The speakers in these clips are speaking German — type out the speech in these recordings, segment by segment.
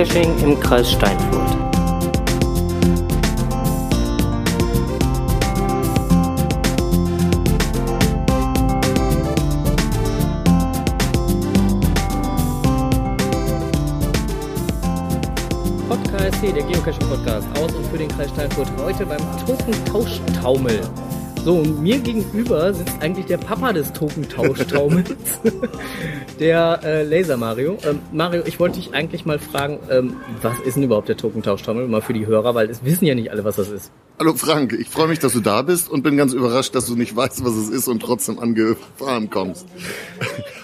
Geocaching im Kreis Steinfurt. Podcast hier, der Geocaching-Podcast aus und für den Kreis Steinfurt. Heute beim Token-Tauschtaumel. So, und mir gegenüber sitzt eigentlich der Papa des Tokentauschtaumels, der äh, Laser Mario. Ähm, Mario, ich wollte dich eigentlich mal fragen, ähm, was ist denn überhaupt der Tokentauschtaumel? Mal für die Hörer, weil es wissen ja nicht alle, was das ist. Hallo Frank, ich freue mich, dass du da bist und bin ganz überrascht, dass du nicht weißt, was es ist und trotzdem angefahren kommst.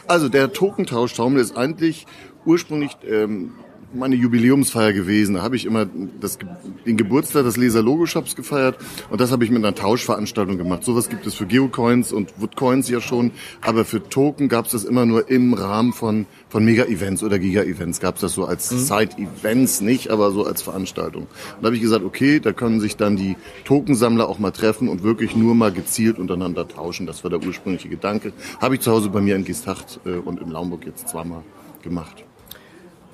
Also der Tokentauschtaumel ist eigentlich ursprünglich ähm, meine Jubiläumsfeier gewesen. Da habe ich immer das, den Geburtstag des Leser Logo Shops gefeiert und das habe ich mit einer Tauschveranstaltung gemacht. Sowas gibt es für Geocoins und Woodcoins ja schon, aber für Token gab es das immer nur im Rahmen von von Mega-Events oder Giga-Events gab es das so als mhm. Side-Events nicht, aber so als Veranstaltung. Und da habe ich gesagt, okay, da können sich dann die Tokensammler auch mal treffen und wirklich nur mal gezielt untereinander tauschen. Das war der ursprüngliche Gedanke. Habe ich zu Hause bei mir in Giestacht äh, und in Laumburg jetzt zweimal gemacht.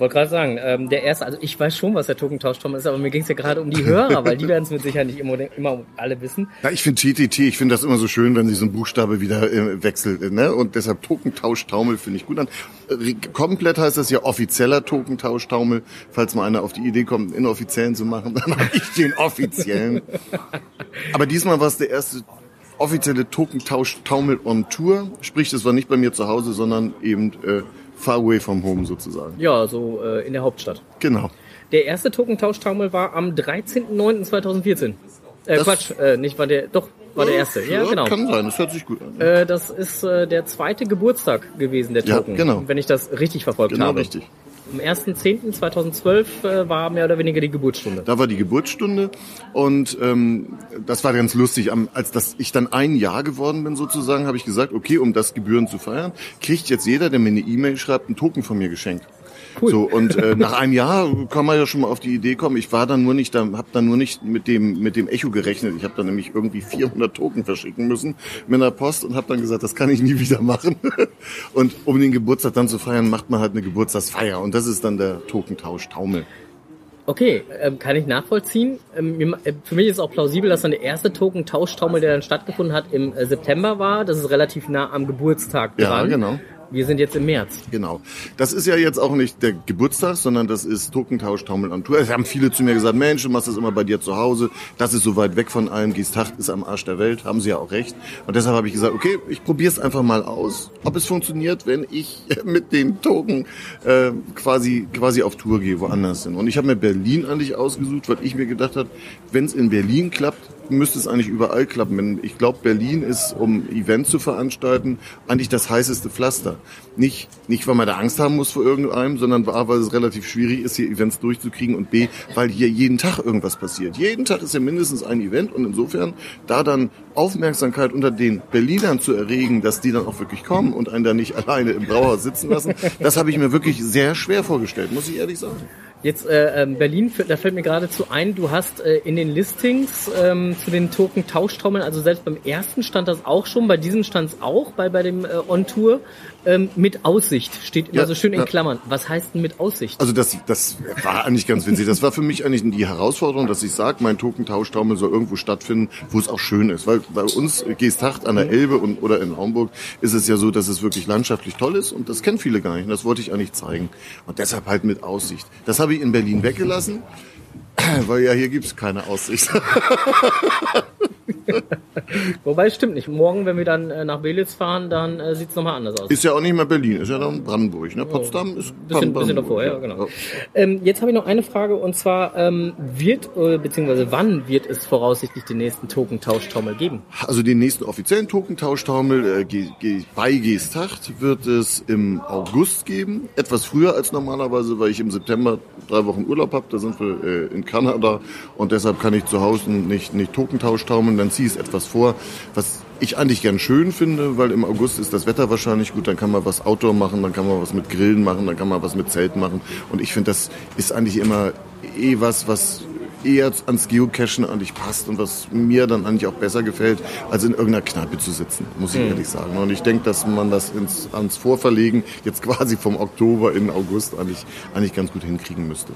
Wollte gerade sagen, ähm, der erste, also ich weiß schon, was der Tokentauschturm ist, aber mir ging es ja gerade um die Hörer, weil die werden es mit Sicherheit nicht immer, immer alle wissen. Ja, ich finde TTT, ich finde das immer so schön, wenn sich so ein Buchstabe wieder äh, wechselt. Ne? Und deshalb Tokentauschtaumel finde ich gut an. Äh, komplett heißt das ja offizieller Tokentauschtaumel. Falls mal einer auf die Idee kommt, einen inoffiziellen zu machen, dann habe ich den offiziellen. aber diesmal war es der erste offizielle Tokentausch-Taumel on Tour. Sprich, das war nicht bei mir zu Hause, sondern eben äh, far away from home sozusagen. Ja, so äh, in der Hauptstadt. Genau. Der erste Tokentauschtaumel war am 13.09.2014. Äh, Quatsch, äh, nicht war der, doch, war der erste. Ja, ja, genau. Kann sein, das hört sich gut an. Äh, das ist äh, der zweite Geburtstag gewesen, der Token. Ja, genau. Wenn ich das richtig verfolgt genau habe. richtig. Am 1.10.2012 äh, war mehr oder weniger die Geburtsstunde. Da war die Geburtsstunde und ähm, das war ganz lustig. Als das, ich dann ein Jahr geworden bin sozusagen, habe ich gesagt, okay, um das Gebühren zu feiern, kriegt jetzt jeder, der mir eine E-Mail schreibt, einen Token von mir geschenkt. Cool. So und äh, nach einem Jahr kann man ja schon mal auf die Idee kommen. Ich war dann nur nicht, da habe dann nur nicht mit dem mit dem Echo gerechnet. Ich habe dann nämlich irgendwie 400 Token verschicken müssen mit einer Post und habe dann gesagt, das kann ich nie wieder machen. und um den Geburtstag dann zu feiern, macht man halt eine Geburtstagsfeier und das ist dann der Tokentausch Taumel. Okay, ähm, kann ich nachvollziehen. Ähm, äh, für mich ist auch plausibel, dass dann der erste Token-Tauschtaumel, der dann stattgefunden hat, im äh, September war. Das ist relativ nah am Geburtstag dran. Ja, genau. Wir sind jetzt im März. Genau. Das ist ja jetzt auch nicht der Geburtstag, sondern das ist Tokentausch Taumel on Tour. Es haben viele zu mir gesagt, Mensch, du machst das immer bei dir zu Hause. Das ist so weit weg von allem. Giestacht ist am Arsch der Welt. Haben sie ja auch recht. Und deshalb habe ich gesagt, okay, ich probiere es einfach mal aus, ob es funktioniert, wenn ich mit den Token äh, quasi, quasi auf Tour gehe, woanders hin. Und ich habe mir Berlin eigentlich ausgesucht, weil ich mir gedacht habe, wenn es in Berlin klappt, müsste es eigentlich überall klappen. Ich glaube, Berlin ist, um Events zu veranstalten, eigentlich das heißeste Pflaster. Nicht, nicht, weil man da Angst haben muss vor irgendeinem, sondern A, weil es relativ schwierig ist, hier Events durchzukriegen und B, weil hier jeden Tag irgendwas passiert. Jeden Tag ist ja mindestens ein Event und insofern da dann Aufmerksamkeit unter den Berlinern zu erregen, dass die dann auch wirklich kommen und einen da nicht alleine im Brauhaus sitzen lassen, das habe ich mir wirklich sehr schwer vorgestellt, muss ich ehrlich sagen. Jetzt äh, ähm, Berlin, da fällt mir geradezu ein, du hast äh, in den Listings ähm, zu den Token Tauschtrommeln, also selbst beim ersten stand das auch schon, bei diesem stand es auch, bei, bei dem äh, On-Tour, ähm, mit Aussicht, steht immer ja, so schön in. Klammern. Was heißt denn mit Aussicht? Also das, das war eigentlich ganz witzig. Das war für mich eigentlich die Herausforderung, dass ich sage, mein Token-Tauschtaumel soll irgendwo stattfinden, wo es auch schön ist. Weil bei uns Geesthacht an der mhm. Elbe und, oder in Hamburg ist es ja so, dass es wirklich landschaftlich toll ist und das kennen viele gar nicht. Und das wollte ich eigentlich zeigen. Und deshalb halt mit Aussicht. Das habe ich in Berlin weggelassen, weil ja hier gibt's keine Aussicht. Wobei, es stimmt nicht. Morgen, wenn wir dann äh, nach Belitz fahren, dann äh, sieht es nochmal anders aus. Ist ja auch nicht mehr Berlin, ist ja dann Brandenburg. Ne? Potsdam ist bisschen, bisschen davor, ja, genau. Ähm, jetzt habe ich noch eine Frage und zwar, ähm, wird, äh, beziehungsweise wann wird es voraussichtlich den nächsten Tokentauschtaumel geben? Also den nächsten offiziellen Tokentauschtaumel äh, bei Geesthacht wird es im August geben. Etwas früher als normalerweise, weil ich im September drei Wochen Urlaub habe. Da sind wir äh, in Kanada und deshalb kann ich zu Hause nicht, nicht Tokentausch taumeln. Dann ziehe ich etwas vor, was ich eigentlich gern schön finde, weil im August ist das Wetter wahrscheinlich gut, dann kann man was Outdoor machen, dann kann man was mit Grillen machen, dann kann man was mit Zelten machen. Und ich finde, das ist eigentlich immer eh was, was eher ans Geocachen eigentlich passt und was mir dann eigentlich auch besser gefällt, als in irgendeiner Kneipe zu sitzen, muss ich Mhm. ehrlich sagen. Und ich denke, dass man das ins, ans Vorverlegen jetzt quasi vom Oktober in August eigentlich, eigentlich ganz gut hinkriegen müsste.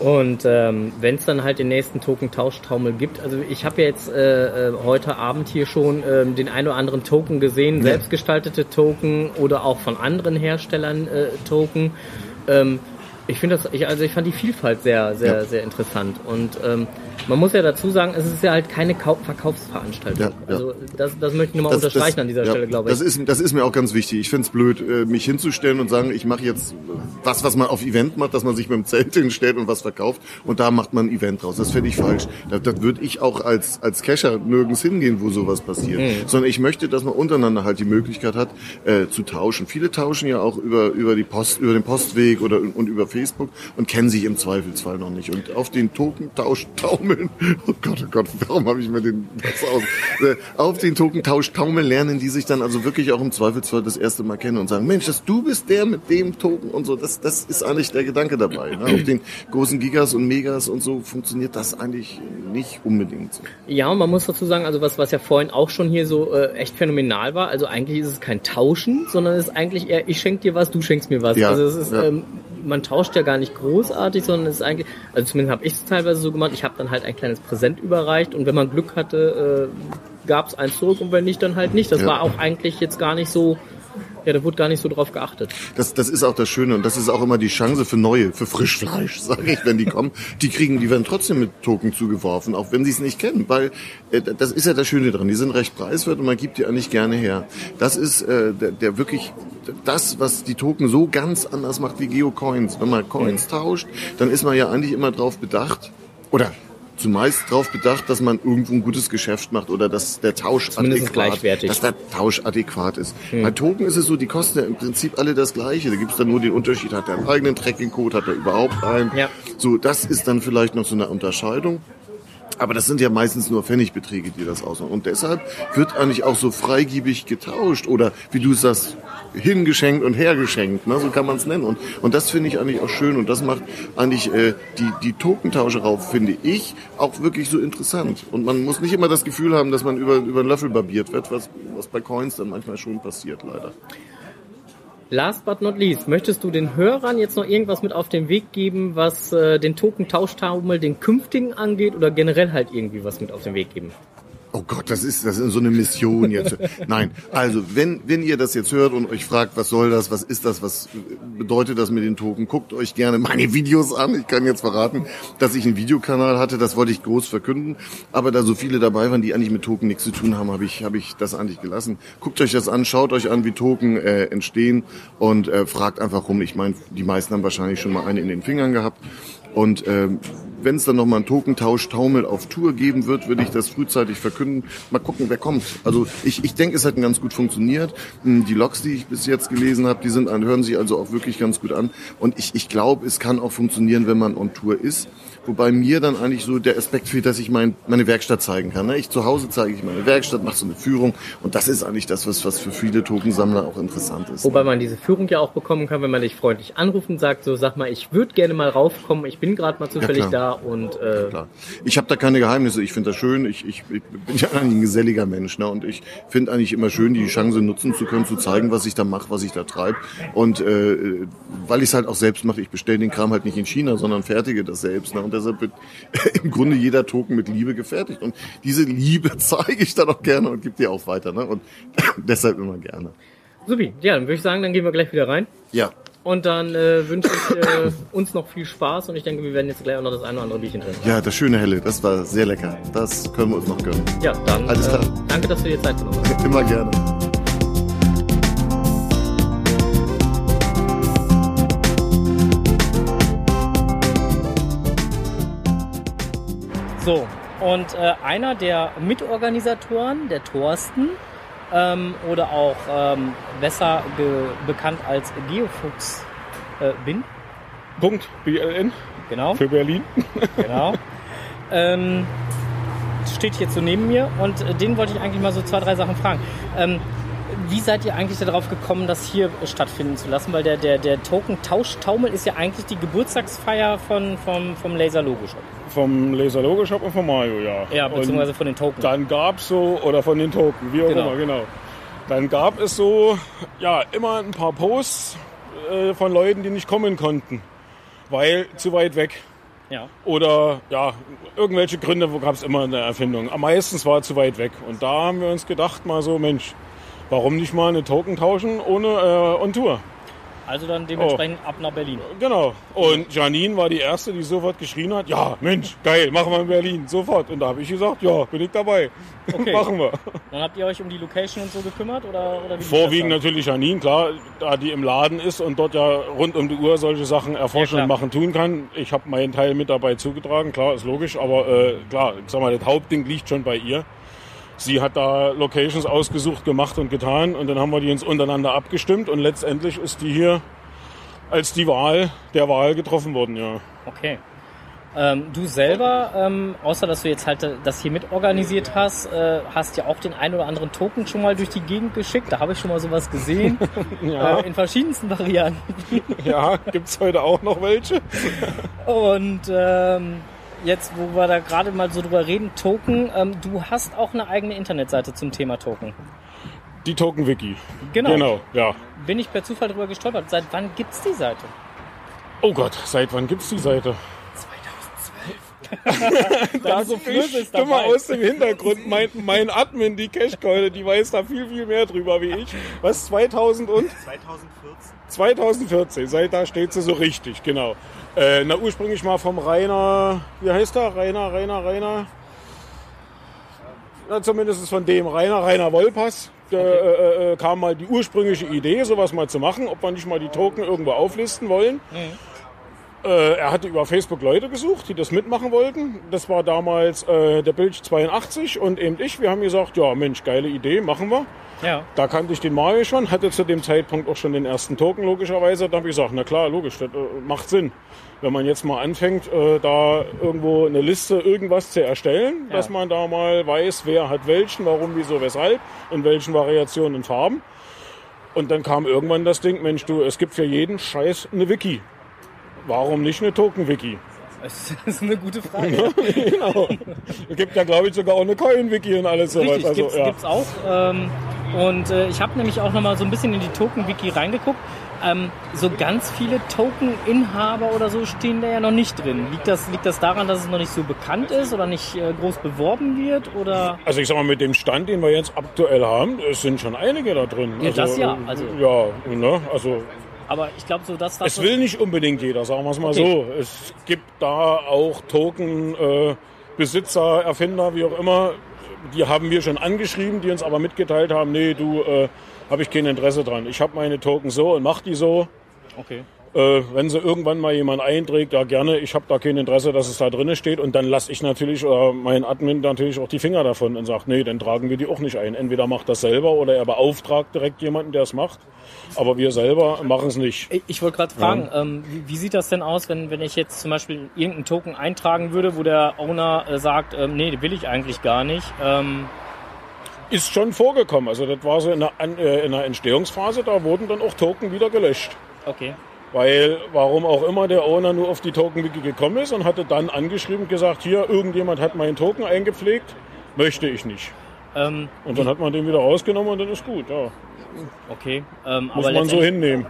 Und ähm, wenn es dann halt den nächsten Token-Tauschtaumel gibt, also ich habe ja jetzt äh, äh, heute Abend hier schon ähm, den ein oder anderen Token gesehen, selbstgestaltete Token oder auch von anderen Herstellern äh, Token. Ähm, ich finde das, ich, also ich fand die Vielfalt sehr, sehr, Ja. sehr interessant. Und ähm, man muss ja dazu sagen, es ist ja halt keine Kau Verkaufsveranstaltung. Ja, ja. Also das, das möchte ich nochmal unterstreichen das- an dieser Stelle, glaube ich. Das ist, das ist mir auch ganz wichtig. Ich finde es blöd, äh, mich hinzustellen und sagen, ich mache jetzt was, was man auf Event macht, dass man sich mit dem Zelt hinstellt und was verkauft und da macht man ein Event draus. Das finde ich falsch. Da, da würde ich auch als, als Cacher nirgends hingehen, wo sowas passiert. Mhm. Sondern ich möchte, dass man untereinander halt die Möglichkeit hat, äh, zu tauschen. Viele tauschen ja auch über, über, die Post, über den Postweg oder und über Facebook und kennen sich im Zweifelsfall noch nicht. Und auf den Tokentausch taumeln, oh Gott, oh Gott, warum habe ich mir den das aus? Äh, auf den Tokentausch taumeln lernen die sich dann also wirklich auch im Zweifelsfall das erste Mal kennen und sagen, Mensch, dass du bist der mit dem Token und so. Das, das ist eigentlich der Gedanke dabei. Ne? Auf den großen Gigas und Megas und so funktioniert das eigentlich nicht unbedingt so. Ja, und man muss dazu sagen, also was, was ja vorhin auch schon hier so äh, echt phänomenal war, also eigentlich ist es kein Tauschen, sondern es ist eigentlich eher, ich schenk dir was, du schenkst mir was. Ja, also es ist, ja. ähm, man tauscht ja gar nicht großartig, sondern es ist eigentlich, also zumindest habe ich es teilweise so gemacht, ich habe dann halt ein kleines Präsent überreicht und wenn man Glück hatte, äh, gab es eins zurück und wenn nicht, dann halt nicht. Das Ja. war auch eigentlich jetzt gar nicht so, ja, da wurde gar nicht so drauf geachtet. Das, das ist auch das Schöne und das ist auch immer die Chance für neue, für Frischfleisch, sage ich, wenn die kommen. Die kriegen, die werden trotzdem mit Token zugeworfen, auch wenn sie es nicht kennen, weil äh, das ist ja das Schöne dran. Die sind recht preiswert und man gibt die eigentlich gerne her. Das ist äh, der, der wirklich das, was die Token so ganz anders macht wie Geocoins. Wenn man Coins tauscht, dann ist man ja eigentlich immer drauf bedacht oder zumeist darauf bedacht, dass man irgendwo ein gutes Geschäft macht oder dass der Tausch Zumindest adäquat, gleichwertig. dass der Tausch adäquat ist. Bei Token ist es so, die kosten ja im Prinzip alle das Gleiche. Da gibt es dann nur den Unterschied, hat er einen eigenen Tracking-Code, hat er überhaupt einen. Ja. So, das ist dann vielleicht noch so eine Unterscheidung. Aber das sind ja meistens nur Pfennigbeträge, die das ausmachen. Und deshalb wird eigentlich auch so freigiebig getauscht oder wie du sagst, hingeschenkt und hergeschenkt, ne? so kann man es nennen. Und, und das finde ich eigentlich auch schön und das macht eigentlich äh, die, die Tokentauscherei, finde ich, auch wirklich so interessant. Und man muss nicht immer das Gefühl haben, dass man über, über einen Löffel barbiert wird, was, was bei Coins dann manchmal schon passiert, leider. Last but not least, möchtest du den Hörern jetzt noch irgendwas mit auf den Weg geben, was äh, den Token-Tauschtaumel, den künftigen angeht oder generell halt irgendwie was mit auf den Weg geben? Oh Gott, das ist, das ist so eine Mission jetzt. Nein, also wenn, wenn ihr das jetzt hört und euch fragt, was soll das, was ist das, was bedeutet das mit den Token, guckt euch gerne meine Videos an. Ich kann jetzt verraten, dass ich einen Videokanal hatte, das wollte ich groß verkünden. Aber da so viele dabei waren, die eigentlich mit Token nichts zu tun haben, habe ich, habe ich das eigentlich gelassen. Guckt euch das an, schaut euch an, wie Token äh, entstehen und äh, fragt einfach rum. Ich meine, die meisten haben wahrscheinlich schon mal eine in den Fingern gehabt. Und ähm, wenn es dann nochmal einen Tokentausch-Taumel auf Tour geben wird, würde ich das frühzeitig verkünden. Mal gucken, wer kommt. Also ich, ich denke, es hat ganz gut funktioniert. Hm, Die Logs, die ich bis jetzt gelesen habe, die sind hören sich also auch wirklich ganz gut an. Und ich, ich glaube, es kann auch funktionieren, wenn man on Tour ist. Wobei mir dann eigentlich so der Aspekt fehlt, dass ich mein, meine Werkstatt zeigen kann. ne? Ich zu Hause zeige ich meine Werkstatt, mache so eine Führung. Und das ist eigentlich das, was, was für viele Tokensammler auch interessant ist. Wobei man diese Führung ja auch bekommen kann, wenn man dich freundlich anruft und sagt, so sag mal, ich würde gerne mal raufkommen, ich bin gerade mal zufällig da klar. und äh, Klar. Ich habe da keine Geheimnisse. Ich finde das schön. Ich, ich, ich bin ja eigentlich ein geselliger Mensch. Ne? Und ich finde eigentlich immer schön, die Chance nutzen zu können, zu zeigen, was ich da mache, was ich da treibe. Und äh, weil ich es halt auch selbst mache, ich bestelle den Kram halt nicht in China, sondern fertige das selbst. Ne? Und deshalb wird im Grunde jeder Token mit Liebe gefertigt. Und diese Liebe zeige ich dann auch gerne und gebe die auch weiter. Ne? Und deshalb immer gerne. supi. Ja, dann würde ich sagen, dann gehen wir gleich wieder rein. Ja, Und dann äh, wünsche ich äh, uns noch viel Spaß und ich denke, wir werden jetzt gleich auch noch das eine oder andere Bierchen trinken. ja, das schöne Helle, das war sehr lecker. Das können wir uns noch gönnen. Ja, dann Alles klar. Äh, danke, dass du dir Zeit genommen hast. Immer gerne. So, und äh, einer der Mitorganisatoren, der Thorsten, ähm, oder auch ähm, besser bekannt als Geofuchs äh, bin, Punkt. BLN genau, für Berlin. genau, ähm, steht hier so neben mir und äh, den wollte ich eigentlich mal so zwei, drei Sachen fragen. Ähm, wie seid ihr eigentlich darauf gekommen, das hier stattfinden zu lassen? Weil der, der, der Token-Tauschtaumel ist ja eigentlich die Geburtstagsfeier von, vom, vom Laser-Logo-Shop. Vom Laser Logo Shop und von Mario, ja. Ja, beziehungsweise und von den Token. dann gab es so, oder von den Token, wie auch Genau. immer, genau. Dann gab es so, ja, immer ein paar Posts äh, von Leuten, die nicht kommen konnten, weil zu weit weg. Ja. Oder ja, irgendwelche Gründe, wo gab es immer eine Erfindung. Am meisten war zu weit weg. Und da haben wir uns gedacht, mal so, Mensch, warum nicht mal eine Token tauschen ohne äh, on Tour? Also dann dementsprechend ab nach Berlin. Genau. Und Janine war die Erste, die sofort geschrien hat, ja, Mensch, geil, machen wir in Berlin, sofort. Und da habe ich gesagt, ja, bin ich dabei. Okay. machen wir. Dann habt ihr euch um die Location und so gekümmert? Oder, oder Vorwiegend natürlich Janine, klar, da die im Laden ist und dort ja rund um die Uhr solche Sachen erforschen Ja, und machen tun kann. Ich habe meinen Teil mit dabei zugetragen, klar, ist logisch, aber äh, klar, ich sag mal, das Hauptding liegt schon bei ihr. Sie hat da Locations ausgesucht, gemacht und getan und dann haben wir die uns untereinander abgestimmt und letztendlich ist die hier als die Wahl der Wahl getroffen worden, ja. Okay. Ähm, du selber, ähm, außer dass du jetzt halt das hier mitorganisiert hast, äh, hast ja auch den ein oder anderen Token schon mal durch die Gegend geschickt. Da habe ich schon mal sowas gesehen. Ja, äh, in verschiedensten Varianten. ja gibt's heute auch noch welche? Und ähm, jetzt, wo wir da gerade mal so drüber reden, Token, ähm, du hast auch eine eigene Internetseite zum Thema Token. Die Token-Wiki. Genau. Genau, ja. Bin ich per Zufall drüber gestolpert. Seit wann gibt's die Seite? Oh Gott, seit wann gibt's die Seite? 2012. Da so ist Stimme dabei. aus dem Hintergrund. Mein, mein Admin, die Cashkeule, die weiß da viel, viel mehr drüber wie ich. Was, 2000 und? 2014. 2014, seit da steht sie so richtig, genau. Äh, na, ursprünglich mal vom Rainer, wie heißt er? Rainer, Rainer, Rainer. Na, zumindest von dem Rainer, Rainer Wollpass. Der, äh, äh, kam mal die ursprüngliche Idee, sowas mal zu machen, ob wir nicht mal die Token irgendwo auflisten wollen. Äh, er hatte über Facebook Leute gesucht, die das mitmachen wollten. Das war damals äh, der Bild 82 und eben ich. Wir haben gesagt, ja Mensch, geile Idee, machen wir. Ja. Da kannte ich den Mario schon, hatte zu dem Zeitpunkt auch schon den ersten Token logischerweise. Da habe ich gesagt, na klar, logisch, das äh, macht Sinn. Wenn man jetzt mal anfängt, äh, da irgendwo eine Liste irgendwas zu erstellen, Ja. dass man da mal weiß, wer hat welchen, warum, wieso, weshalb, in welchen Variationen und Farben. Und dann kam irgendwann das Ding, Mensch du, es gibt für jeden Scheiß eine Wiki. Warum nicht eine Token-Wiki? Das ist eine gute Frage. genau. Es gibt ja, glaube ich, sogar auch eine Coin-Wiki und alles sowas. Richtig, Also, gibt's, ja. gibt's auch. Ähm, und äh, ich habe nämlich auch noch mal so ein bisschen in die Token-Wiki reingeguckt. Ähm, so ganz viele Token-Inhaber oder so stehen da ja noch nicht drin. Liegt das, liegt das daran, dass es noch nicht so bekannt ist oder nicht äh, groß beworben wird? Oder Also ich sag mal, mit dem Stand, den wir jetzt aktuell haben, es sind schon einige da drin. Ja, das ja, äh, also- Ja, ne, also aber ich glaube so, dass das es will nicht unbedingt jeder, sagen wir es mal Okay. so. Es gibt da auch Token, äh, Besitzer, Erfinder, wie auch immer, die haben wir schon angeschrieben, die uns aber mitgeteilt haben, nee, du, äh, habe ich kein Interesse dran. Ich habe meine Token so und mach die so. Okay. Äh, wenn sie irgendwann mal jemand einträgt, ja gerne, ich habe da kein Interesse, dass es da drinnen steht. Und dann lasse ich natürlich, oder mein Admin natürlich auch die Finger davon und sagt, nee, dann tragen wir die auch nicht ein. Entweder macht das selber oder er beauftragt direkt jemanden, der es macht. Aber wir selber machen es nicht. Ich- Ich wollte gerade fragen, ähm, wie, wie sieht das denn aus, wenn, wenn ich jetzt zum Beispiel irgendeinen Token eintragen würde, wo der Owner äh, sagt, ähm, nee, den will ich eigentlich gar nicht. Ähm, Ist schon vorgekommen. Also das war so in der, äh, in der Entstehungsphase, da wurden dann auch Token wieder gelöscht. okay. Weil, warum auch immer der Owner nur auf die Token-Wiki gekommen ist und hatte dann angeschrieben und gesagt, hier, irgendjemand hat meinen Token eingepflegt, möchte ich nicht. Ähm, Und dann hat man den wieder rausgenommen und dann ist gut, ja. okay. Ähm, Muss aber man so hinnehmen.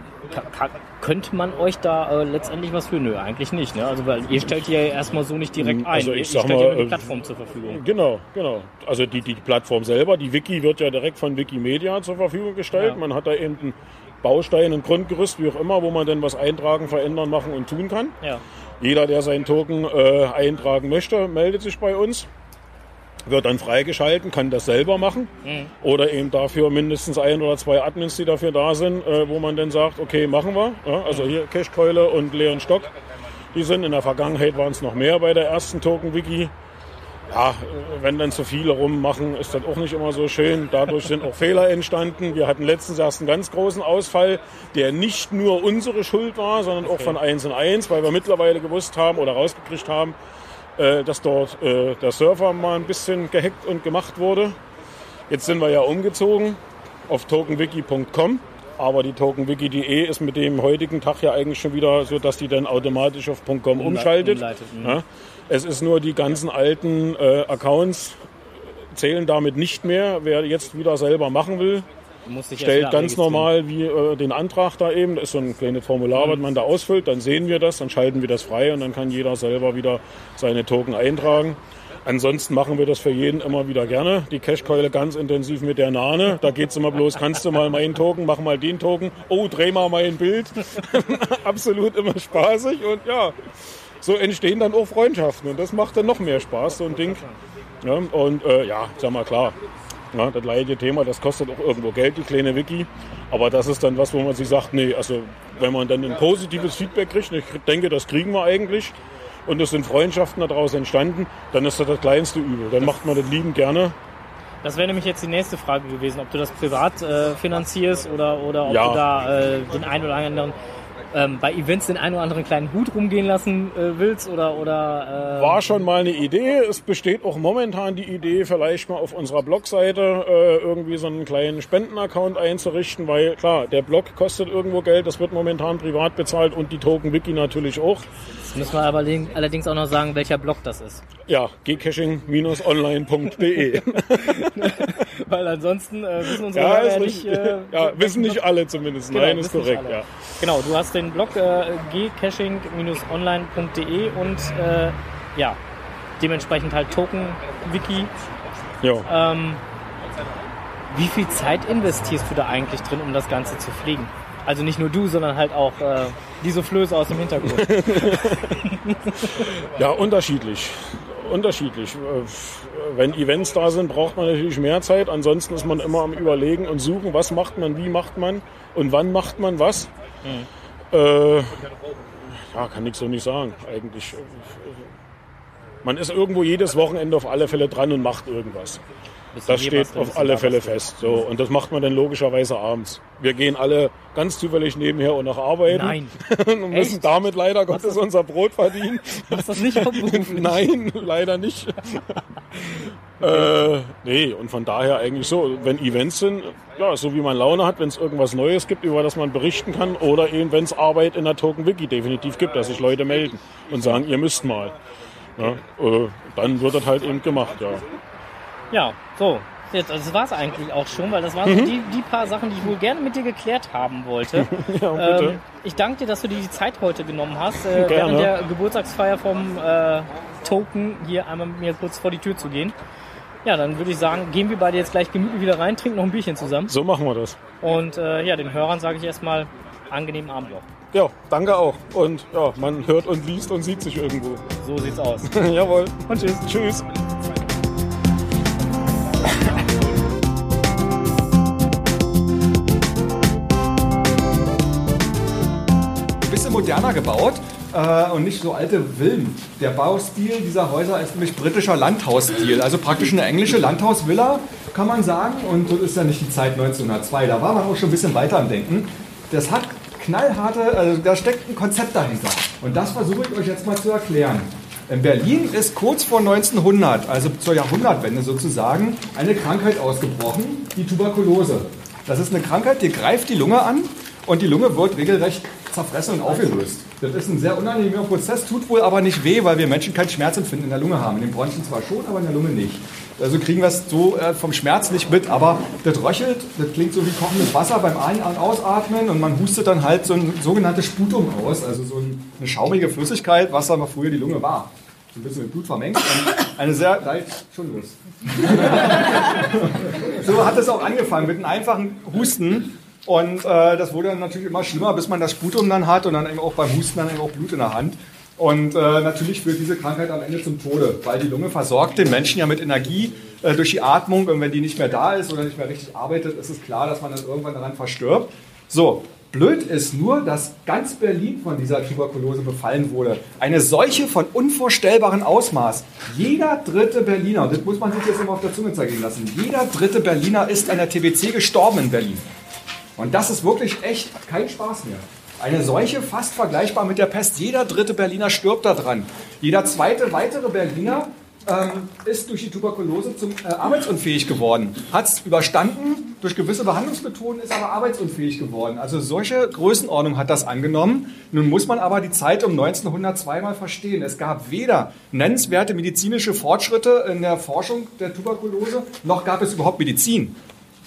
Könnte man euch da äh, letztendlich was für? Nö, eigentlich nicht. Ne? Also weil ihr stellt ja erstmal so nicht direkt ein. Also ich ihr, sag ihr stellt mal, die äh, Plattform zur Verfügung. Genau, genau. Also die, die Plattform selber, die Wiki wird ja direkt von Wikimedia zur Verfügung gestellt. Ja. Man hat da eben einen Baustein, ein Grundgerüst, wie auch immer, wo man dann was eintragen, verändern, machen und tun kann. Ja. Jeder, der seinen Token äh, eintragen möchte, meldet sich bei uns. Wird dann freigeschalten, kann das selber machen. Oder eben dafür mindestens ein oder zwei Admins, die dafür da sind, äh, wo man dann sagt, okay, machen wir. Ja, also hier Cashkeule und Leon Stock. Die sind in der Vergangenheit waren es noch mehr bei der ersten Token-Wiki. Ja, wenn dann zu viele rummachen, ist das auch nicht immer so schön. Dadurch sind auch Fehler entstanden. Wir hatten letztens erst einen ganz großen Ausfall, der nicht nur unsere Schuld war, sondern auch von 1 und 1, weil wir mittlerweile gewusst haben oder rausgekriegt haben, äh, dass dort äh, der Server mal ein bisschen gehackt und gemacht wurde. Jetzt sind wir ja umgezogen auf tokenwiki.com. Aber die tokenwiki.de ist mit dem heutigen Tag ja eigentlich schon wieder so, dass die dann automatisch auf .com umschaltet. umleitet, mhm. Ja. Es ist nur die ganzen alten äh, Accounts zählen damit nicht mehr. Wer jetzt wieder selber machen will, stellt ganz normal wie äh, den Antrag da eben. Das ist so ein kleines Formular, was man da ausfüllt. Dann sehen wir das, dann schalten wir das frei und dann kann jeder selber wieder seine Token eintragen. Ansonsten machen wir das für jeden immer wieder gerne. Die Cashkeule ganz intensiv mit der Nane. Da geht's immer bloß, kannst du mal meinen Token, mach mal den Token. Oh, dreh mal mein Bild. Absolut immer spaßig und ja, so entstehen dann auch Freundschaften und das macht dann noch mehr Spaß, so ein Ding. Ja, und äh, ja, sag mal klar, ja, das leidige Thema, das kostet auch irgendwo Geld, die kleine Wiki. Aber das ist dann was, wo man sich sagt, nee, also wenn man dann ein positives Feedback kriegt, ich denke, das kriegen wir eigentlich, und es sind Freundschaften daraus entstanden, dann ist das das kleinste Übel. Dann macht man das liebend gerne. Das wäre nämlich jetzt die nächste Frage gewesen, ob du das privat äh, finanzierst oder, oder ob Ja. du da äh, den einen oder anderen ähm, bei Events den einen oder anderen kleinen Hut rumgehen lassen äh, willst oder oder äh, War schon mal eine Idee. Es besteht auch momentan die Idee, vielleicht mal auf unserer Blogseite äh, irgendwie so einen kleinen Spendenaccount einzurichten, weil klar, der Blog kostet irgendwo Geld, das wird momentan privat bezahlt und die Token-Wiki natürlich auch. Jetzt müssen wir aber allerdings- auch noch sagen, welcher Blog das ist. Ja, gcaching-online.de. Weil ansonsten äh, wissen unsere ja, richtig. nicht. Äh, ja, wissen nicht alle zumindest. Genau, Nein, ist nicht korrekt, ja. Genau, du hast den Blog äh, gcaching-online.de und äh, ja, dementsprechend halt Token-Wiki. Ja. Ähm, wie viel Zeit investierst du da eigentlich drin, um das Ganze zu pflegen? Also nicht nur du, sondern halt auch äh, die Soufflöse aus dem Hintergrund. Ja, unterschiedlich. Unterschiedlich. Äh, Wenn Events da sind, braucht man natürlich mehr Zeit. Ansonsten ist man immer am Überlegen und Suchen, was macht man, wie macht man und wann macht man was. Äh, ja, kann ich so nicht sagen, eigentlich. Man ist irgendwo jedes Wochenende auf alle Fälle dran und macht irgendwas. Das steht auf alle Fälle fest. So, und das macht man dann logischerweise abends. Wir gehen alle ganz zufällig nebenher und noch arbeiten. Nein, und müssen Echt? damit leider Gottes unser Brot verdienen. machst das nicht hauptberuflich? Nein, leider nicht. äh, nee, und von daher eigentlich so, wenn Events sind, ja, so wie man Laune hat, wenn es irgendwas Neues gibt, über das man berichten kann, oder eben wenn es Arbeit in der Token Wiki definitiv gibt, dass sich Leute melden und sagen, ihr müsst mal. Ja, äh, dann wird das halt eben gemacht, ja. Ja, so. Jetzt, also das war es eigentlich auch schon, weil das waren Mhm. so die, die paar Sachen, die ich wohl gerne mit dir geklärt haben wollte. Ja, bitte. Ähm, ich danke dir, dass du dir die Zeit heute genommen hast, äh, während der Geburtstagsfeier vom äh, Token hier einmal mit mir kurz vor die Tür zu gehen. Ja, dann würde ich sagen, gehen wir beide jetzt gleich gemütlich wieder rein, trinken noch ein Bierchen zusammen. So machen wir das. Und äh, ja, den Hörern sage ich erstmal angenehmen Abend noch. Ja, danke auch. Und ja, man hört und liest und sieht sich irgendwo. So sieht's aus. Jawohl. Und tschüss. Tschüss. Bisschen moderner gebaut äh, und nicht so alte Villen. Der Baustil dieser Häuser ist nämlich britischer Landhausstil, also praktisch eine englische Landhausvilla, kann man sagen. Und das ist ja nicht die Zeit 1902, da war man auch schon ein bisschen weiter am Denken. Das hat knallharte, also da steckt ein Konzept dahinter. Und das versuche ich euch jetzt mal zu erklären. In Berlin ist kurz vor 1900, also zur Jahrhundertwende sozusagen, eine Krankheit ausgebrochen, die Tuberkulose. Das ist eine Krankheit, die greift die Lunge an und die Lunge wird regelrecht zerfressen und aufgelöst. Das ist ein sehr unangenehmer Prozess, tut wohl aber nicht weh, weil wir Menschen kein Schmerzempfinden in der Lunge haben. In den Bronchien zwar schon, aber in der Lunge nicht. Also kriegen wir es so äh, vom Schmerz nicht mit, aber das röchelt, das klingt so wie kochendes Wasser beim Ein- und Ausatmen und man hustet dann halt so ein sogenanntes Sputum aus, also so ein- eine schaumige Flüssigkeit, was aber früher die Lunge war. So ein bisschen mit Blut vermengt. Eine sehr, nein, schon los. so hat es auch angefangen mit einem einfachen Husten. Und äh, das wurde dann natürlich immer schlimmer, bis man das Sputum dann hat und dann eben auch beim Husten dann eben auch Blut in der Hand. Und äh, natürlich führt diese Krankheit am Ende zum Tode, weil die Lunge versorgt den Menschen ja mit Energie äh, durch die Atmung. Und wenn die nicht mehr da ist oder nicht mehr richtig arbeitet, ist es klar, dass man dann irgendwann daran verstirbt. So, blöd ist nur, dass ganz Berlin von dieser Tuberkulose befallen wurde. Eine Seuche von unvorstellbarem Ausmaß. Jeder dritte Berliner, und das muss man sich jetzt immer auf der Zunge zergehen lassen, jeder dritte Berliner ist an der TBC gestorben in Berlin. Und das ist wirklich echt kein Spaß mehr. Eine Seuche fast vergleichbar mit der Pest. Jeder dritte Berliner stirbt daran. Jeder zweite weitere Berliner ähm, ist durch die Tuberkulose zum äh, arbeitsunfähig geworden. Hat es überstanden durch gewisse Behandlungsmethoden, ist aber arbeitsunfähig geworden. Also solche Größenordnung hat das angenommen. Nun muss man aber die Zeit um 1902 mal verstehen. Es gab weder nennenswerte medizinische Fortschritte in der Forschung der Tuberkulose, noch gab es überhaupt Medizin.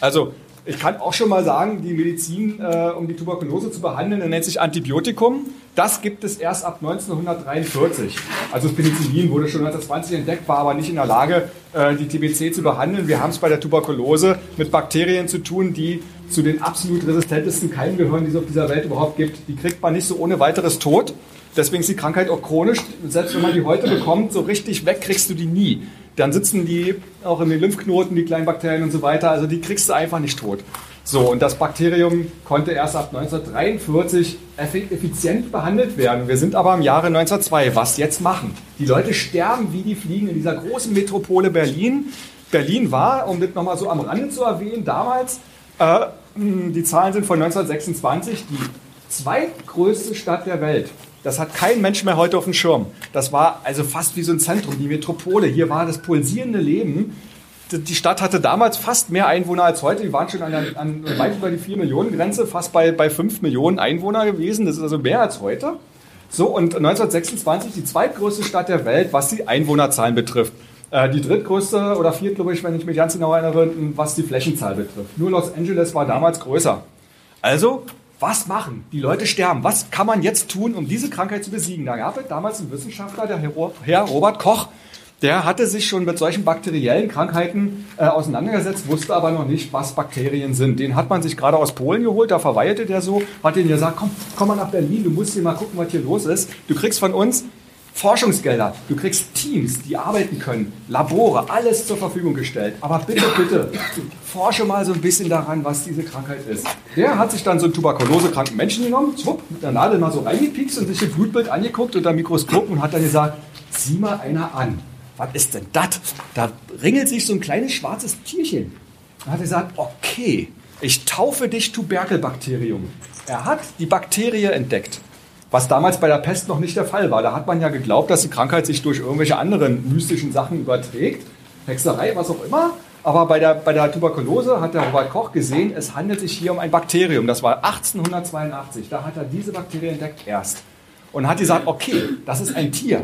Also ich kann auch schon mal sagen, die Medizin, äh, um die Tuberkulose zu behandeln, nennt sich Antibiotikum. Das gibt es erst ab 1943. Also das Penicillin wurde schon 1920 entdeckt, war aber nicht in der Lage, äh, die TBC zu behandeln. Wir haben es bei der Tuberkulose mit Bakterien zu tun, die zu den absolut resistentesten Keimen gehören, die es auf dieser Welt überhaupt gibt. Die kriegt man nicht so ohne weiteres tot. Deswegen ist die Krankheit auch chronisch. Selbst wenn man die heute bekommt, so richtig weg kriegst du die nie dann sitzen die auch in den Lymphknoten, die kleinen Bakterien und so weiter. Also die kriegst du einfach nicht tot. So, und das Bakterium konnte erst ab 1943 effizient behandelt werden. Wir sind aber im Jahre 1902. Was jetzt machen? Die Leute sterben wie die Fliegen in dieser großen Metropole Berlin. Berlin war, um das nochmal so am Rande zu erwähnen, damals, äh, die Zahlen sind von 1926, die zweitgrößte Stadt der Welt. Das hat kein Mensch mehr heute auf dem Schirm. Das war also fast wie so ein Zentrum, die Metropole. Hier war das pulsierende Leben. Die Stadt hatte damals fast mehr Einwohner als heute. Die waren schon an, an weit über die 4 Millionen Grenze, fast bei, bei 5 Millionen Einwohner gewesen. Das ist also mehr als heute. So, und 1926 die zweitgrößte Stadt der Welt, was die Einwohnerzahlen betrifft. Äh, die drittgrößte oder viert, glaube ich, wenn ich mich ganz genau erinnere, was die Flächenzahl betrifft. Nur Los Angeles war damals größer. Also was machen? Die Leute sterben. Was kann man jetzt tun, um diese Krankheit zu besiegen? Da gab es damals einen Wissenschaftler, der Herr Robert Koch, der hatte sich schon mit solchen bakteriellen Krankheiten äh, auseinandergesetzt, wusste aber noch nicht, was Bakterien sind. Den hat man sich gerade aus Polen geholt, da verweilte der so, hat den gesagt, komm, komm mal nach Berlin, du musst hier mal gucken, was hier los ist. Du kriegst von uns Forschungsgelder, du kriegst Teams, die arbeiten können, Labore, alles zur Verfügung gestellt. Aber bitte, bitte, forsche mal so ein bisschen daran, was diese Krankheit ist. Der hat sich dann so einen tuberkulosekranken Menschen genommen, zwupp, mit der Nadel mal so reingepiekst und sich ein Blutbild angeguckt unter Mikroskop und hat dann gesagt, sieh mal einer an. Was ist denn das? Da ringelt sich so ein kleines schwarzes Tierchen. Dann hat er gesagt, okay, ich taufe dich Tuberkelbakterium. Er hat die Bakterie entdeckt. Was damals bei der Pest noch nicht der Fall war. Da hat man ja geglaubt, dass die Krankheit sich durch irgendwelche anderen mystischen Sachen überträgt. Hexerei, was auch immer. Aber bei der, bei der Tuberkulose hat der Robert Koch gesehen, es handelt sich hier um ein Bakterium. Das war 1882. Da hat er diese Bakterie entdeckt erst. Und hat gesagt, okay, das ist ein Tier,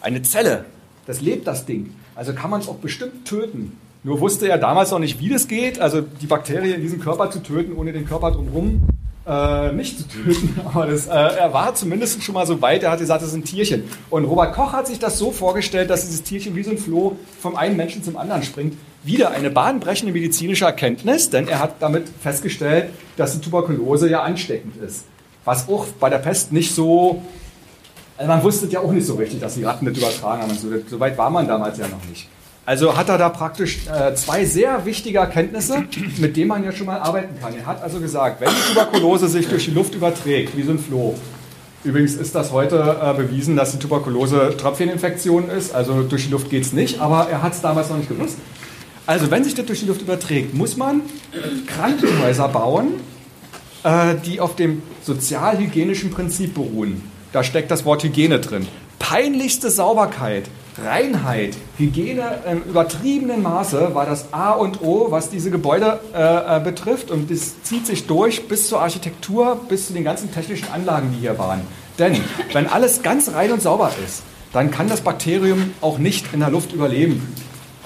eine Zelle. Das lebt das Ding. Also kann man es auch bestimmt töten. Nur wusste er damals noch nicht, wie das geht. Also die Bakterie in diesem Körper zu töten, ohne den Körper drumherum äh, nicht zu töten. Aber das, äh, er war zumindest schon mal so weit, er hat gesagt, das ist ein Tierchen. Und Robert Koch hat sich das so vorgestellt, dass dieses Tierchen wie so ein Floh vom einen Menschen zum anderen springt. Wieder eine bahnbrechende medizinische Erkenntnis, denn er hat damit festgestellt, dass die Tuberkulose ja ansteckend ist. Was auch bei der Pest nicht so, also man wusste ja auch nicht so richtig, dass die Ratten das übertragen haben. So, so weit war man damals ja noch nicht. Also hat er da praktisch äh, zwei sehr wichtige Erkenntnisse, mit denen man ja schon mal arbeiten kann. Er hat also gesagt, wenn die Tuberkulose sich durch die Luft überträgt, wie so ein Floh, übrigens ist das heute äh, bewiesen, dass die Tuberkulose Tröpfcheninfektion ist, also durch die Luft geht es nicht, aber er hat es damals noch nicht gewusst. Also wenn sich das durch die Luft überträgt, muss man Krankenhäuser bauen, äh, die auf dem sozialhygienischen Prinzip beruhen. Da steckt das Wort Hygiene drin. Peinlichste Sauberkeit, Reinheit, Hygiene im übertriebenen Maße war das A und O, was diese Gebäude äh, äh, betrifft. Und das zieht sich durch bis zur Architektur, bis zu den ganzen technischen Anlagen, die hier waren. Denn wenn alles ganz rein und sauber ist, dann kann das Bakterium auch nicht in der Luft überleben.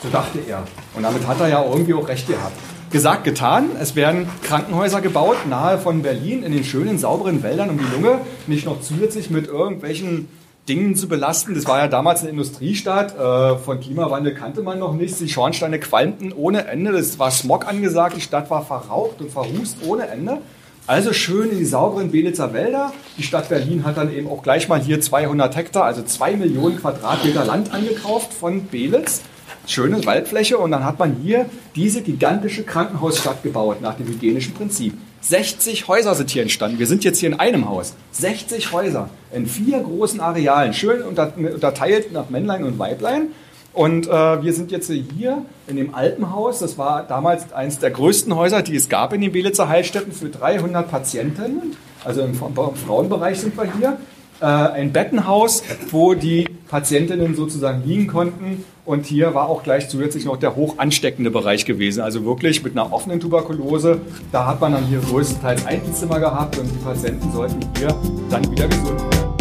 So dachte er. Und damit hat er ja irgendwie auch recht gehabt. Gesagt, getan. Es werden Krankenhäuser gebaut, nahe von Berlin, in den schönen, sauberen Wäldern um die Lunge. Nicht noch zusätzlich mit irgendwelchen Dingen zu belasten. Das war ja damals eine Industriestadt. Äh, von Klimawandel kannte man noch nichts. Die Schornsteine qualmten ohne Ende. Das war Smog angesagt. Die Stadt war verraucht und verrußt ohne Ende. Also schön in die sauberen Belitzer Wälder. Die Stadt Berlin hat dann eben auch gleich mal hier 200 Hektar, also zwei Millionen Quadratmeter Land angekauft von Belitz. Schöne Waldfläche und dann hat man hier diese gigantische Krankenhausstadt gebaut nach dem hygienischen Prinzip. 60 Häuser sind hier entstanden. Wir sind jetzt hier in einem Haus. 60 Häuser in vier großen Arealen, schön unterteilt nach Männlein und Weiblein. Und äh, wir sind jetzt hier in dem Alpenhaus. Das war damals eines der größten Häuser, die es gab in den Belitzer Heilstätten für 300 Patienten. Also im Frauenbereich sind wir hier. Äh, ein Bettenhaus, wo die Patientinnen sozusagen liegen konnten. Und hier war auch gleich zusätzlich noch der hoch ansteckende Bereich gewesen. Also wirklich mit einer offenen Tuberkulose. Da hat man dann hier größtenteils Einzimmer gehabt und die Patienten sollten hier dann wieder gesund werden.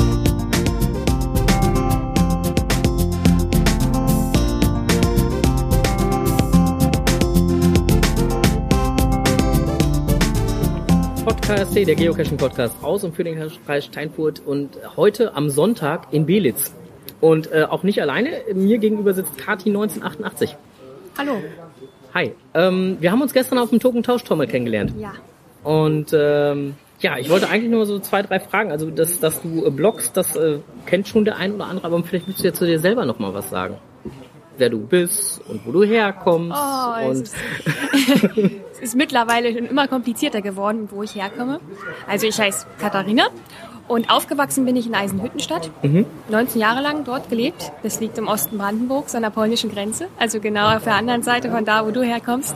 Podcast, der Geocaching-Podcast aus und für den Kreis Steinfurt und heute am Sonntag in Belitz. Und äh, auch nicht alleine, mir gegenüber sitzt Kati 1988. Hallo. Hi. Ähm, wir haben uns gestern auf dem Token-Tauschtrommel kennengelernt. Ja. Und ähm, ja, ich wollte eigentlich nur so zwei, drei Fragen. Also, dass, dass du äh, bloggst, das äh, kennt schon der ein oder andere, aber vielleicht willst du ja zu dir selber nochmal was sagen. Wer du bist und wo du herkommst. Oh, es und ist, es ist mittlerweile schon immer komplizierter geworden, wo ich herkomme. Also ich heiße Katharina und aufgewachsen bin ich in Eisenhüttenstadt. 19 Jahre lang dort gelebt. Das liegt im Osten Brandenburgs an der polnischen Grenze. Also genau auf der anderen Seite von da, wo du herkommst.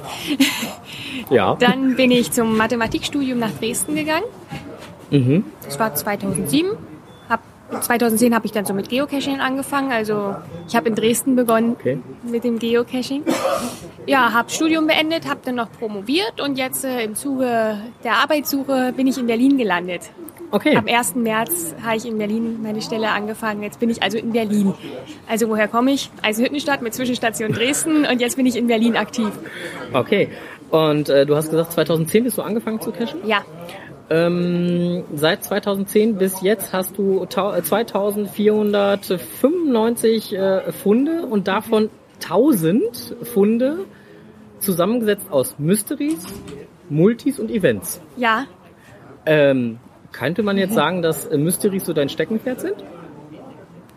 ja. Dann bin ich zum Mathematikstudium nach Dresden gegangen. Mhm. Das war 2007. Hab, 2010 habe ich dann so mit Geocaching angefangen. Also ich habe in Dresden begonnen Okay. mit dem Geocaching. Ja, habe Studium beendet, habe dann noch promoviert und jetzt äh, im Zuge der Arbeitssuche bin ich in Berlin gelandet. Okay. Am 1. März habe ich in Berlin meine Stelle angefangen. Jetzt bin ich also in Berlin. Also woher komme ich? Eisenhüttenstadt mit Zwischenstation Dresden und jetzt bin ich in Berlin aktiv. Okay. Und äh, du hast gesagt, 2010 bist du angefangen zu cachen? Ja, Ähm, seit 2010 bis jetzt hast du tau- äh, 2495 äh, Funde und davon 1000 Funde zusammengesetzt aus Mysteries, Multis und Events. ja, Ähm, könnte man jetzt sagen, dass äh, Mysteries so dein Steckenpferd sind?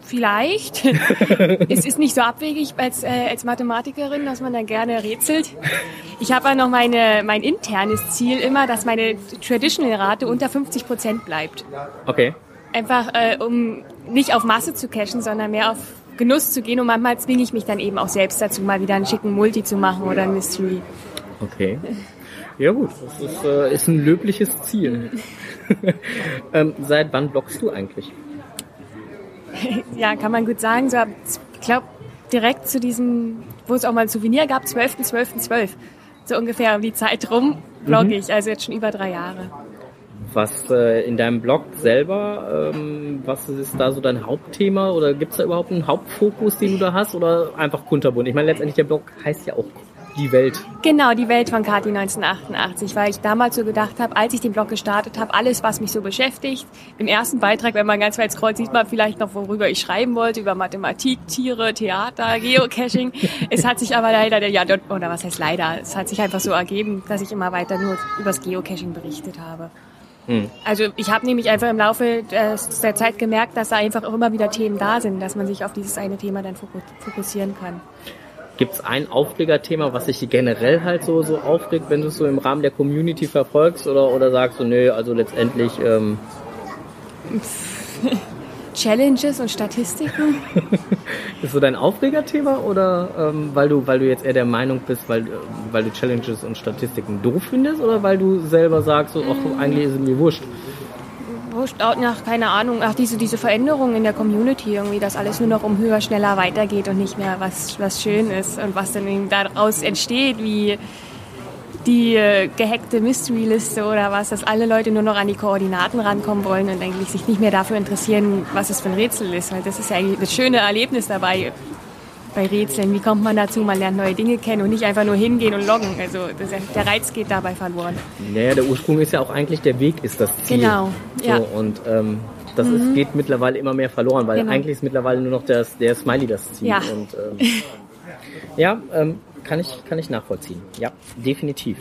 Vielleicht. es ist nicht so abwegig als, äh, als Mathematikerin, dass man da gerne rätselt. Ich habe ja noch meine, mein internes Ziel immer, dass meine Traditional-Rate unter 50 Prozent bleibt. Okay. Einfach, äh, um nicht auf Masse zu cashen, sondern mehr auf Genuss zu gehen. Und manchmal zwinge ich mich dann eben auch selbst dazu, mal wieder einen schicken Multi zu machen oder ein Mystery. Okay. Ja gut, das ist, äh, ist ein löbliches Ziel. ähm, seit wann bloggst du eigentlich? Ja, kann man gut sagen. So, ich glaube, direkt zu diesem, wo es auch mal ein Souvenir gab, 12.12.12. So ungefähr um die Zeit rum blogge ich. Also jetzt schon über drei Jahre. Was äh, in deinem Blog selber, ähm, was ist da so dein Hauptthema oder gibt es da überhaupt einen Hauptfokus, den du da hast oder einfach kunterbunt? Ich meine, letztendlich der Blog heißt ja auch die Welt. Genau, die Welt von Kati 1988, weil ich damals so gedacht habe, als ich den Blog gestartet habe, alles, was mich so beschäftigt. Im ersten Beitrag, wenn man ganz weit scrollt, sieht man vielleicht noch, worüber ich schreiben wollte, über Mathematik, Tiere, Theater, Geocaching. es hat sich aber leider, ja, oder was heißt leider, es hat sich einfach so ergeben, dass ich immer weiter nur übers Geocaching berichtet habe. Also ich habe nämlich einfach im Laufe der Zeit gemerkt, dass da einfach auch immer wieder Themen da sind, dass man sich auf dieses eine Thema dann foku- fokussieren kann. Gibt es ein Aufregerthema, was dich generell halt so, so aufregt, wenn du es so im Rahmen der Community verfolgst oder, oder sagst du, nö, also letztendlich, ähm, Challenges und Statistiken. ist so dein Aufregerthema oder ähm, weil du weil du jetzt eher der Meinung bist, weil, äh, weil du Challenges und Statistiken doof findest oder weil du selber sagst, so, ach, eigentlich ist es mir wurscht? Nach, keine Ahnung, ach, diese, diese Veränderung in der Community irgendwie, dass alles nur noch um höher, schneller weitergeht und nicht mehr was, was schön ist und was dann eben daraus entsteht, wie die äh, gehackte Mystery-Liste oder was, dass alle Leute nur noch an die Koordinaten rankommen wollen und eigentlich sich nicht mehr dafür interessieren, was es für ein Rätsel ist. Weil das ist ja eigentlich das schöne Erlebnis dabei bei Rätseln. Wie kommt man dazu? Man lernt neue Dinge kennen und nicht einfach nur hingehen und loggen. Also der Reiz geht dabei verloren. Naja, der Ursprung ist ja auch eigentlich, der Weg ist das Ziel. Genau, ja. So, und ähm, das ist, geht mittlerweile immer mehr verloren, weil Genau. eigentlich ist mittlerweile nur noch das, der Smiley das Ziel. Ja. Und, ähm, ja, ähm, kann ich, kann ich nachvollziehen. Ja, definitiv.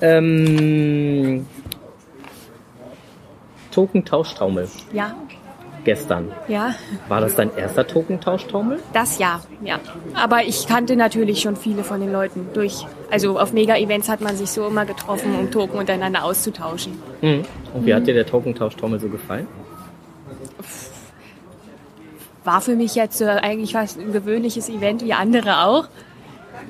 Ähm, Token-Tauschtaumel Ja, gestern. ja. War das dein erster Token-Tauschtaumel? Das ja, ja. Aber ich kannte natürlich schon viele von den Leuten durch. Also auf Mega-Events hat man sich so immer getroffen, um Token untereinander auszutauschen. Mhm. Und wie hat dir der Token-Tauschtaumel so gefallen? War für mich jetzt äh, eigentlich fast ein gewöhnliches Event wie andere auch.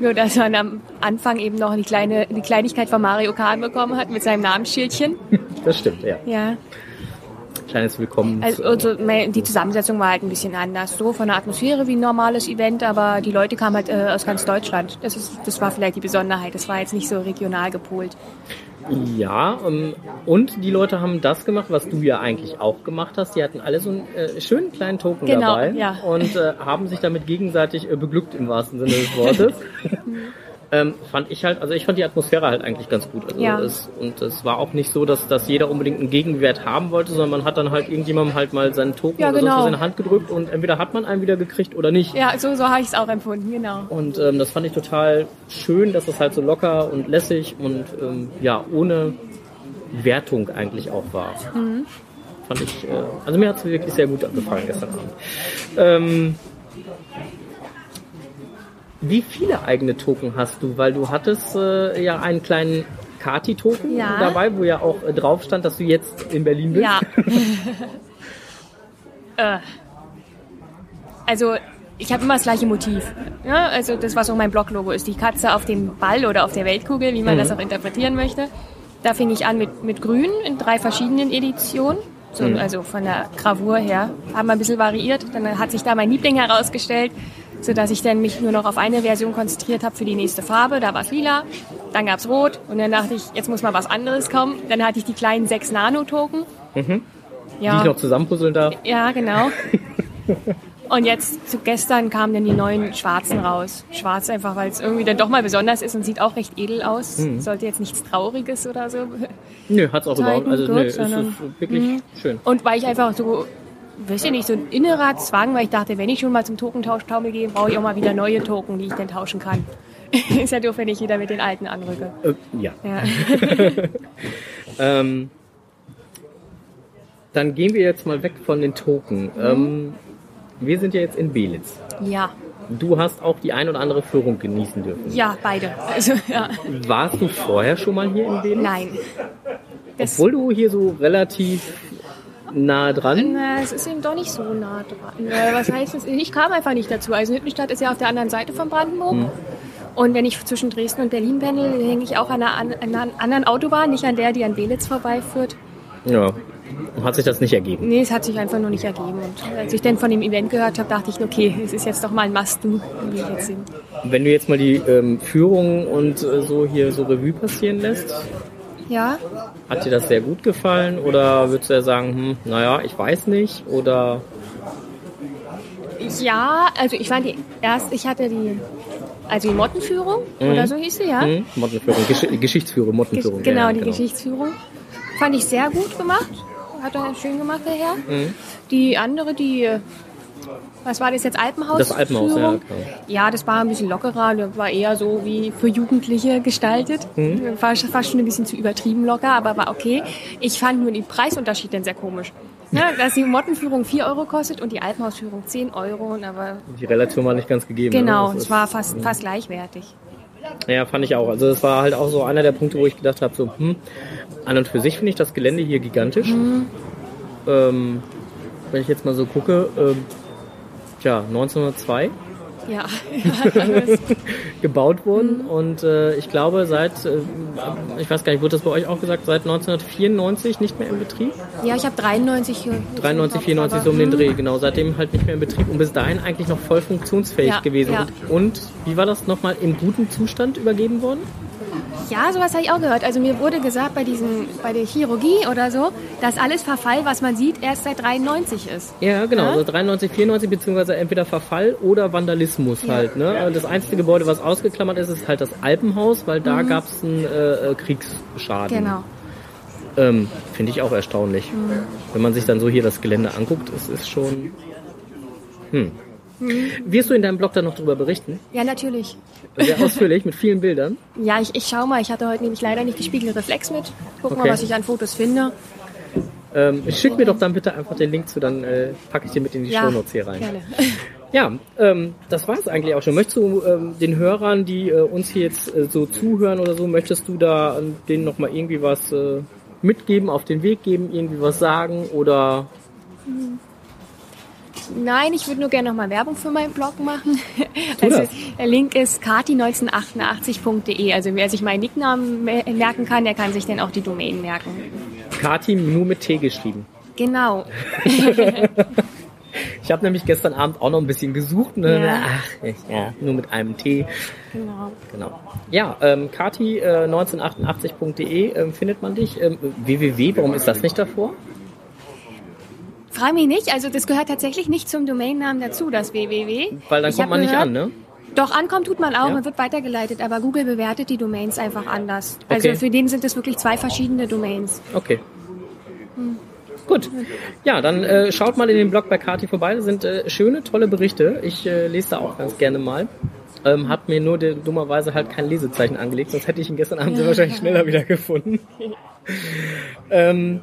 Nur dass man am Anfang eben noch die, kleine, die Kleinigkeit von Mario Kart bekommen hat mit seinem Namensschildchen. Das stimmt, ja. Ja. Kleines Willkommen. Also, also die Zusammensetzung war halt ein bisschen anders. So von der Atmosphäre wie ein normales Event, aber die Leute kamen halt äh, aus ganz Deutschland. Das, ist, das war vielleicht die Besonderheit. Das war jetzt nicht so regional gepolt. Ja, ähm, und die Leute haben das gemacht, was du ja eigentlich auch gemacht hast. Die hatten alle so einen äh, schönen kleinen Token Genau, dabei ja. und äh, haben sich damit gegenseitig äh, beglückt im wahrsten Sinne des Wortes. ähm, fand ich halt, also ich fand die Atmosphäre halt eigentlich ganz gut. Also Ja. es, und es war auch nicht so, dass, dass jeder unbedingt einen Gegenwert haben wollte, sondern man hat dann halt irgendjemandem halt mal seinen Token Ja, oder sonst genau. was in die Hand gedrückt und entweder hat man einen wieder gekriegt oder nicht. Ja, so, so habe ich es auch empfunden, genau. Und ähm, das fand ich total schön, dass es halt so locker und lässig und ähm, ja, ohne Wertung eigentlich auch war. Fand ich, äh, also mir hat es wirklich sehr gut gefallen gestern Abend. Ähm, wie viele eigene Token hast du? Weil du hattest äh, ja einen kleinen Kati-Token Ja. dabei, wo ja auch äh, drauf stand, dass du jetzt in Berlin bist. Ja. äh. Also, ich habe immer das gleiche Motiv. Ja, also das, was auch mein Blog-Logo ist. Die Katze auf dem Ball oder auf der Weltkugel, wie man das auch interpretieren möchte. Da fing ich an mit, mit Grün in drei verschiedenen Editionen. So, Also von der Gravur her. Haben wir ein bisschen variiert. Dann hat sich da mein Liebling herausgestellt, sodass ich dann mich nur noch auf eine Version konzentriert habe für die nächste Farbe. Da war es lila, dann gab's rot und dann dachte ich, jetzt muss mal was anderes kommen. Dann hatte ich die kleinen 6 Nano-Token. Die Ja. ich noch zusammenpuzzeln darf. Ja, genau. Und jetzt zu gestern kamen dann die neuen schwarzen raus. Schwarz einfach, weil es irgendwie dann doch mal besonders ist und sieht auch recht edel aus. Mhm. Sollte jetzt nichts Trauriges oder so. Nö, hat's auch überhaupt. Also nö, es ist sondern- wirklich schön. Und weil ich einfach so, weiß ich nicht, so ein innerer Zwang, weil ich dachte, wenn ich schon mal zum Tokentauschtaumel gehe, brauche ich auch mal wieder neue Token, die ich dann tauschen kann. ist ja doof, wenn ich wieder mit den alten anrücke. Äh, ja. Ja. Ähm, dann gehen wir jetzt mal weg von den Token. Ähm, wir sind ja jetzt in Belitz. ja, Du hast auch die ein oder andere Führung genießen dürfen. ja, beide. Also, ja. Warst du vorher schon mal hier in Belitz? Nein. Das, Obwohl du hier so relativ nah dran. Na, es ist eben doch nicht so nah dran. Was heißt das? Ich kam einfach nicht dazu. Also Hüttenstadt ist ja auf der anderen Seite von Brandenburg. Und wenn ich zwischen Dresden und Berlin pendel, hänge ich auch an einer, an einer anderen Autobahn, nicht an der, die an Belitz vorbeiführt. Ja. Hat sich das nicht ergeben. Nee, es hat sich einfach nur nicht ergeben. Und als ich dann von dem Event gehört habe, dachte ich, okay, es ist jetzt doch mal ein Must-Do, wie wir jetzt sind. Wenn du jetzt mal die ähm, Führung und äh, so hier so Revue passieren lässt, Ja, hat dir das sehr gut gefallen? Oder würdest du ja sagen, hm, naja, ich weiß nicht? Oder ja, also ich fand die erst, ich hatte die, also die Mottenführung oder so hieß sie, ja. hm, Mottenführung, Gesch Geschichtsführung, Gesch- Mottenführung. genau, ja, die Geschichtsführung. Fand ich sehr gut gemacht. Hat er schön gemacht, der Herr. Mhm. Die andere, die, was war das jetzt, Alpenhaus? Das Alpenhaus, ja, klar. Ja, das war ein bisschen lockerer. Das war eher so wie für Jugendliche gestaltet. Mhm. War fast schon ein bisschen zu übertrieben locker, aber war okay. Ich fand nur den Preisunterschied dann sehr komisch. Ja, dass die Mottenführung 4 Euro kostet und die Alpenhausführung 10 Euro. Aber Die Relation war nicht ganz gegeben. genau, ne? Das es war fast, fast gleichwertig. Ja, fand ich auch. Also das war halt auch so einer der Punkte, wo ich gedacht habe, so, hm, an und für sich finde ich das Gelände hier gigantisch. Mhm. Ähm, wenn ich jetzt mal so gucke, ähm, tja, 1902 Ja, gebaut worden Mhm. und äh, ich glaube seit, äh, ich weiß gar nicht, wurde das bei euch auch gesagt, seit 1994 nicht mehr in Betrieb? ja ich habe 93 hier. 93, 94 so um den Dreh, genau, seitdem halt nicht mehr in Betrieb und bis dahin eigentlich noch voll funktionsfähig Ja, gewesen. ja. Und, und wie war das nochmal im guten Zustand übergeben worden? Ja, sowas habe ich auch gehört. Also mir wurde gesagt bei diesem, bei der Chirurgie oder so, dass alles Verfall, was man sieht, erst seit 93 ist. Ja, genau, Ja? also 93, 94 beziehungsweise entweder Verfall oder Vandalismus halt. Ne? Das einzige Gebäude, was ausgeklammert ist, ist halt das Alpenhaus, weil da gab es einen äh, äh, Kriegsschaden. Genau. Ähm, Finde ich auch erstaunlich. Wenn man sich dann so hier das Gelände anguckt, es ist schon... Hm. Wirst du in deinem Blog dann noch darüber berichten? Ja, natürlich. Sehr ausführlich, mit vielen Bildern. Ja, ich, ich schau mal. Ich hatte heute nämlich leider nicht die Spiegelreflex mit. Gucken Okay. mal, was ich an Fotos finde. Ähm, schick mir doch dann bitte einfach den Link zu, dann äh, packe ich den mit in die Ja, Shownotes hier rein. Gerne. Ja, ähm, das war es eigentlich auch schon. Möchtest du ähm, den Hörern, die äh, uns hier jetzt äh, so zuhören oder so, möchtest du da ähm, denen nochmal irgendwie was äh, mitgeben, auf den Weg geben, irgendwie was sagen oder Nein, ich würde nur gerne noch mal Werbung für meinen Blog machen. Also, der Link ist kati1988.de. Also wer sich meinen Nicknamen me- merken kann, der kann sich dann auch die Domain merken. Kati nur mit T geschrieben? Genau. Ich habe nämlich gestern Abend auch noch ein bisschen gesucht. Ne? Ja. Ach, ja, nur mit einem T. genau. Genau. Ja, ähm, Kati äh, 1988.de ähm, findet man dich. Ähm, www, warum ist das nicht davor? Frag mich nicht, also das gehört tatsächlich nicht zum Domainnamen dazu, das www. Weil dann Ich kommt man nicht gehört- an, ne? Doch, ankommen tut man auch, Ja. man wird weitergeleitet, aber Google bewertet die Domains einfach anders. Also Okay. für den sind es wirklich zwei verschiedene Domains. Okay. Gut. Ja, dann äh, schaut mal in den Blog bei Kati vorbei. Das sind äh, schöne, tolle Berichte. Ich äh, lese da auch ganz gerne mal. Ähm, hab mir nur de, dummerweise halt kein Lesezeichen angelegt, sonst hätte ich ihn gestern Abend sehr wahrscheinlich schneller wieder gefunden. ähm,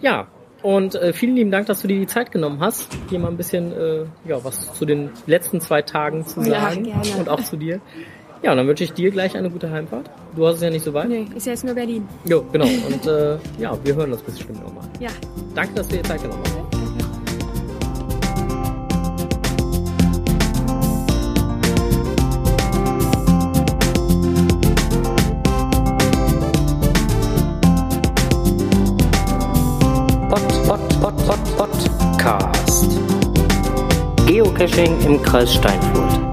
ja, und äh, vielen lieben Dank, dass du dir die Zeit genommen hast, hier mal ein bisschen äh, ja, was zu den letzten zwei Tagen zu Ja, sagen gerne. und auch zu dir. Ja, und dann wünsche ich dir gleich eine gute Heimfahrt. Du hast es ja nicht so weit. Nee, ist ja jetzt nur Berlin. Jo, genau. Und äh, ja, wir hören uns bestimmt nochmal. Ja. Danke, dass du dir Zeit genommen hast. Geocaching im Kreis Steinfurt.